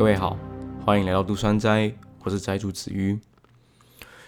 各位好，欢迎来到杜山斋，我是斋主子瑜。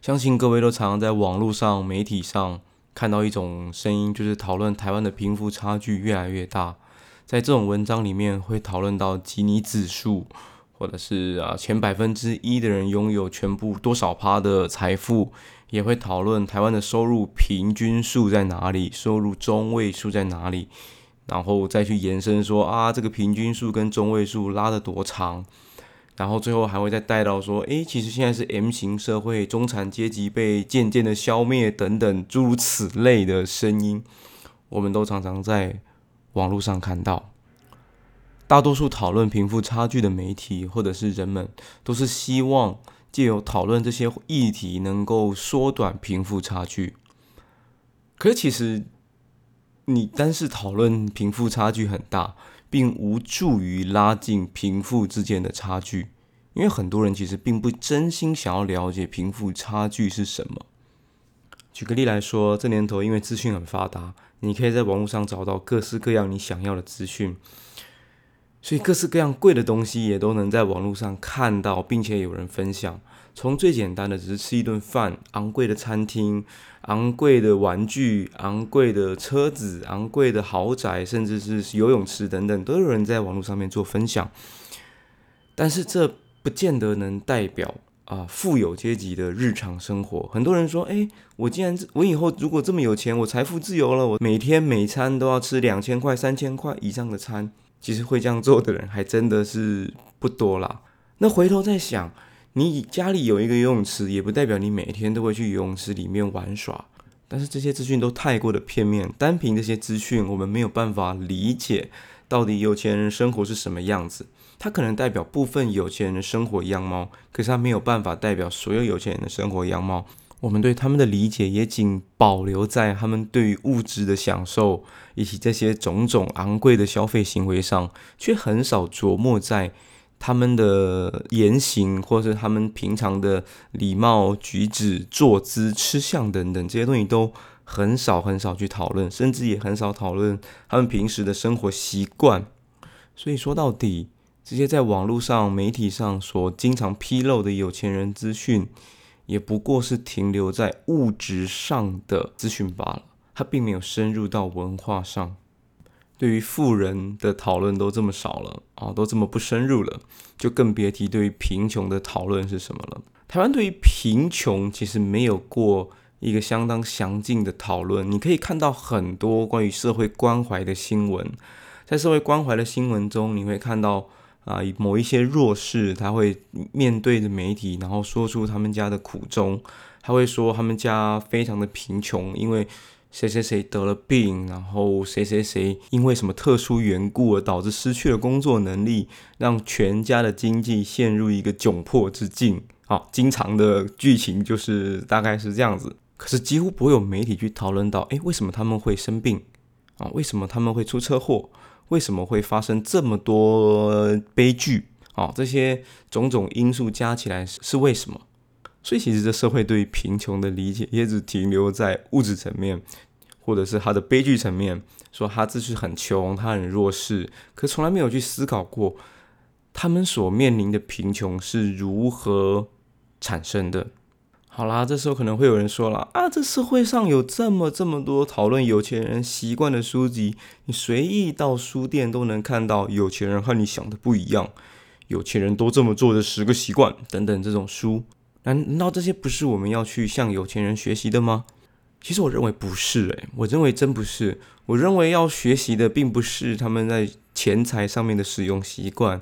相信各位都常常在网络上、媒体上看到一种声音，就是讨论台湾的贫富差距越来越大。在这种文章里面，会讨论到吉尼指数，或者是啊前百分之一的人拥有全部多少趴的财富，也会讨论台湾的收入平均数在哪里，收入中位数在哪里。然后再去延伸说啊，这个平均数跟中位数拉得多长，然后最后还会再带到说，诶，其实现在是 M 型社会，中产阶级被渐渐的消灭等等诸如此类的声音，我们都常常在网络上看到。大多数讨论贫富差距的媒体或者是人们，都是希望借由讨论这些议题，能够缩短贫富差距。可是其实。你单是讨论贫富差距很大，并无助于拉近贫富之间的差距，因为很多人其实并不真心想要了解贫富差距是什么。举个例来说，这年头因为资讯很发达，你可以在网络上找到各式各样你想要的资讯，所以各式各样贵的东西也都能在网络上看到，并且有人分享。从最简单的只是吃一顿饭，昂贵的餐厅、昂贵的玩具、昂贵的车子、昂贵的豪宅，甚至是游泳池等等，都有人在网络上面做分享。但是这不见得能代表啊富有阶级的日常生活。很多人说：“哎，我既然我以后如果这么有钱，我财富自由了，我每天每餐都要吃两千块、三千块以上的餐。”其实会这样做的人还真的是不多啦。那回头再想。你家里有一个游泳池，也不代表你每天都会去游泳池里面玩耍。但是这些资讯都太过的片面，单凭这些资讯，我们没有办法理解到底有钱人生活是什么样子。它可能代表部分有钱人的生活样貌，可是它没有办法代表所有有钱人的生活样貌。我们对他们的理解也仅保留在他们对于物质的享受以及这些种种昂贵的消费行为上，却很少琢磨在。他们的言行，或是他们平常的礼貌举止、坐姿、吃相等等这些东西，都很少很少去讨论，甚至也很少讨论他们平时的生活习惯。所以说到底，这些在网络上、媒体上所经常披露的有钱人资讯，也不过是停留在物质上的资讯罢了，它并没有深入到文化上。对于富人的讨论都这么少了啊，都这么不深入了，就更别提对于贫穷的讨论是什么了。台湾对于贫穷其实没有过一个相当详尽的讨论。你可以看到很多关于社会关怀的新闻，在社会关怀的新闻中，你会看到啊，某一些弱势他会面对着媒体，然后说出他们家的苦衷，他会说他们家非常的贫穷，因为。谁谁谁得了病，然后谁谁谁因为什么特殊缘故而导致失去了工作能力，让全家的经济陷入一个窘迫之境。好，经常的剧情就是大概是这样子。可是几乎不会有媒体去讨论到，诶，为什么他们会生病啊？为什么他们会出车祸？为什么会发生这么多悲剧？啊，这些种种因素加起来是为什么？所以其实这社会对于贫穷的理解也只停留在物质层面。或者是他的悲剧层面，说他自是很穷，他很弱势，可从来没有去思考过他们所面临的贫穷是如何产生的。好啦，这时候可能会有人说了啊，这社会上有这么这么多讨论有钱人习惯的书籍，你随意到书店都能看到有钱人和你想的不一样，有钱人都这么做的十个习惯等等这种书，难道这些不是我们要去向有钱人学习的吗？其实我认为不是诶，我认为真不是。我认为要学习的并不是他们在钱财上面的使用习惯，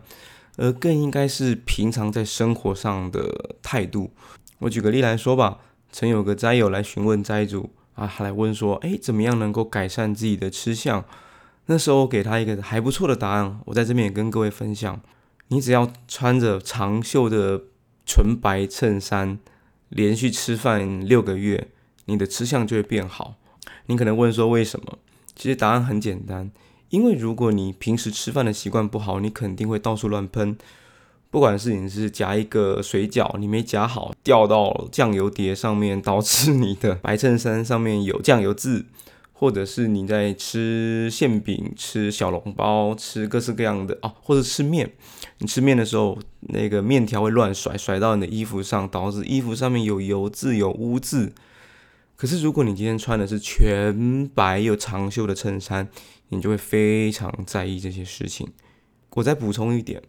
而更应该是平常在生活上的态度。我举个例来说吧，曾有个斋友来询问斋主啊，他来问说：“诶，怎么样能够改善自己的吃相？”那时候我给他一个还不错的答案，我在这边也跟各位分享：你只要穿着长袖的纯白衬衫，连续吃饭六个月。你的吃相就会变好。你可能问说为什么？其实答案很简单，因为如果你平时吃饭的习惯不好，你肯定会到处乱喷。不管是你是夹一个水饺，你没夹好掉到酱油碟上面，导致你的白衬衫上面有酱油渍；或者是你在吃馅饼、吃小笼包、吃各式各样的哦，或者吃面。你吃面的时候，那个面条会乱甩，甩到你的衣服上，导致衣服上面有油渍、有污渍。可是如果你今天穿的是全白又长袖的衬衫，你就会非常在意这些事情。我再补充一点，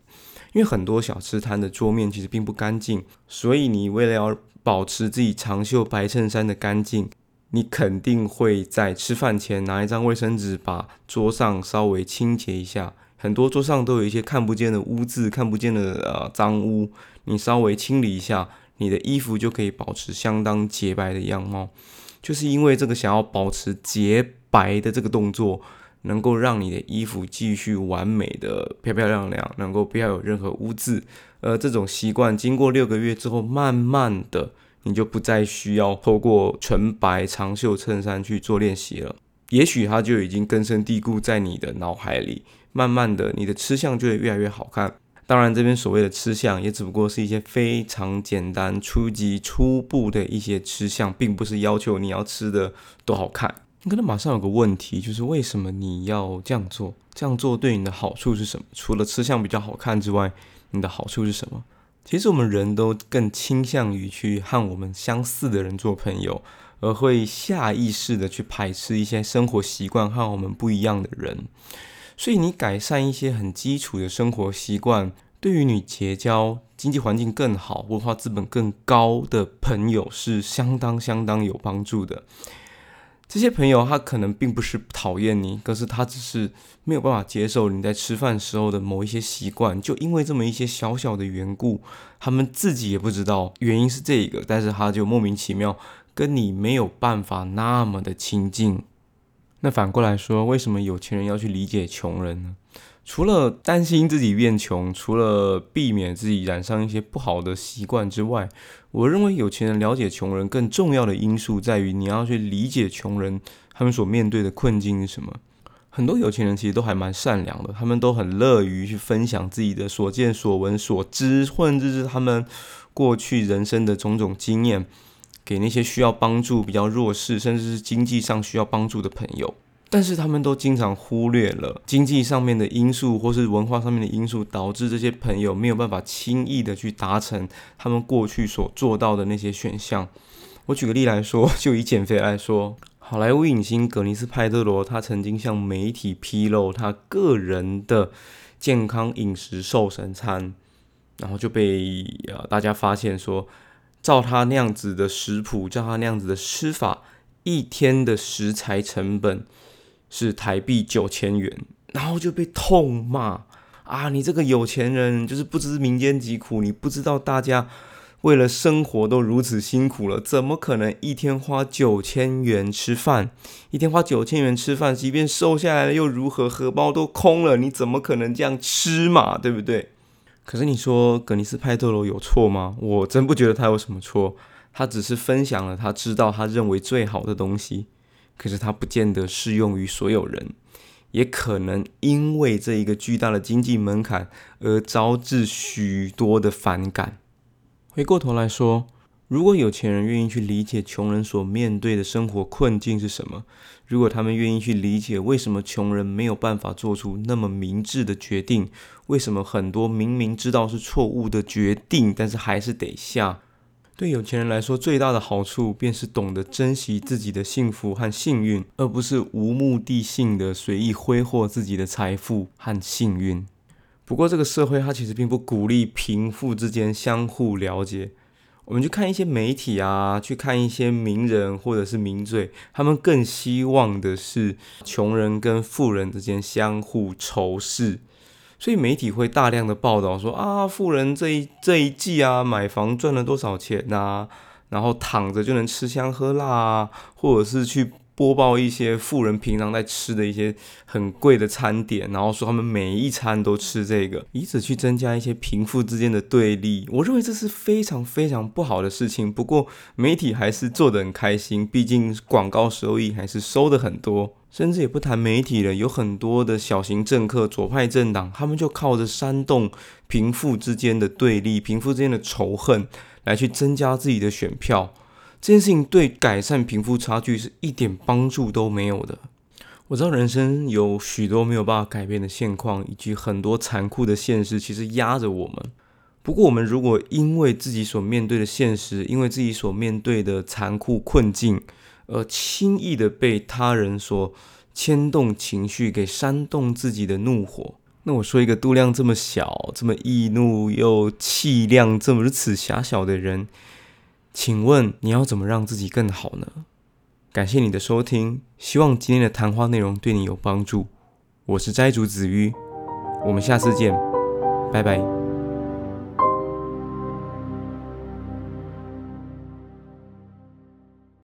因为很多小吃摊的桌面其实并不干净，所以你为了要保持自己长袖白衬衫的干净。你肯定会在吃饭前拿一张卫生纸把桌上稍微清洁一下，很多桌上都有一些看不见的污渍、看不见的呃脏污，你稍微清理一下，你的衣服就可以保持相当洁白的样貌。就是因为这个想要保持洁白的这个动作，能够让你的衣服继续完美的漂漂亮亮，能够不要有任何污渍。而这种习惯经过六个月之后，慢慢的。你就不再需要透过纯白长袖衬衫去做练习了，也许它就已经根深蒂固在你的脑海里，慢慢的，你的吃相就会越来越好看。当然，这边所谓的吃相，也只不过是一些非常简单、初级、初步的一些吃相，并不是要求你要吃的多好看。你可能马上有个问题，就是为什么你要这样做？这样做对你的好处是什么？除了吃相比较好看之外，你的好处是什么？其实我们人都更倾向于去和我们相似的人做朋友，而会下意识的去排斥一些生活习惯和我们不一样的人。所以，你改善一些很基础的生活习惯，对于你结交经济环境更好、文化资本更高的朋友是相当相当有帮助的。这些朋友他可能并不是讨厌你，可是他只是没有办法接受你在吃饭时候的某一些习惯，就因为这么一些小小的缘故，他们自己也不知道原因是这个，但是他就莫名其妙跟你没有办法那么的亲近。那反过来说，为什么有钱人要去理解穷人呢？除了担心自己变穷，除了避免自己染上一些不好的习惯之外，我认为有钱人了解穷人更重要的因素在于你要去理解穷人他们所面对的困境是什么。很多有钱人其实都还蛮善良的，他们都很乐于去分享自己的所见所闻所知，甚至是他们过去人生的种种经验，给那些需要帮助、比较弱势，甚至是经济上需要帮助的朋友。但是他们都经常忽略了经济上面的因素，或是文化上面的因素，导致这些朋友没有办法轻易的去达成他们过去所做到的那些选项。我举个例来说，就以减肥来说，好莱坞影星格尼斯派特罗，他曾经向媒体披露他个人的健康饮食瘦身餐，然后就被呃大家发现说，照他那样子的食谱，照他那样子的吃法，一天的食材成本。是台币九千元，然后就被痛骂啊！你这个有钱人就是不知民间疾苦，你不知道大家为了生活都如此辛苦了，怎么可能一天花九千元吃饭？一天花九千元吃饭，即便瘦下来了又如何？荷包都空了，你怎么可能这样吃嘛？对不对？可是你说格尼斯派特罗有错吗？我真不觉得他有什么错，他只是分享了他知道他认为最好的东西。可是他不见得适用于所有人，也可能因为这一个巨大的经济门槛而招致许多的反感。回过头来说，如果有钱人愿意去理解穷人所面对的生活困境是什么，如果他们愿意去理解为什么穷人没有办法做出那么明智的决定，为什么很多明明知道是错误的决定，但是还是得下。对有钱人来说，最大的好处便是懂得珍惜自己的幸福和幸运，而不是无目的性的随意挥霍自己的财富和幸运。不过，这个社会它其实并不鼓励贫富之间相互了解。我们去看一些媒体啊，去看一些名人或者是名嘴，他们更希望的是穷人跟富人之间相互仇视。所以媒体会大量的报道说啊，富人这一这一季啊买房赚了多少钱呐？然后躺着就能吃香喝辣啊，或者是去播报一些富人平常在吃的一些很贵的餐点，然后说他们每一餐都吃这个，以此去增加一些贫富之间的对立。我认为这是非常非常不好的事情。不过媒体还是做得很开心，毕竟广告收益还是收的很多。甚至也不谈媒体了，有很多的小型政客、左派政党，他们就靠着煽动贫富之间的对立、贫富之间的仇恨，来去增加自己的选票。这件事情对改善贫富差距是一点帮助都没有的。我知道人生有许多没有办法改变的现况，以及很多残酷的现实，其实压着我们。不过，我们如果因为自己所面对的现实，因为自己所面对的残酷困境，而轻易的被他人所牵动情绪，给煽动自己的怒火，那我说一个度量这么小、这么易怒又气量这么如此狭小的人，请问你要怎么让自己更好呢？感谢你的收听，希望今天的谈话内容对你有帮助。我是斋主子瑜，我们下次见，拜拜。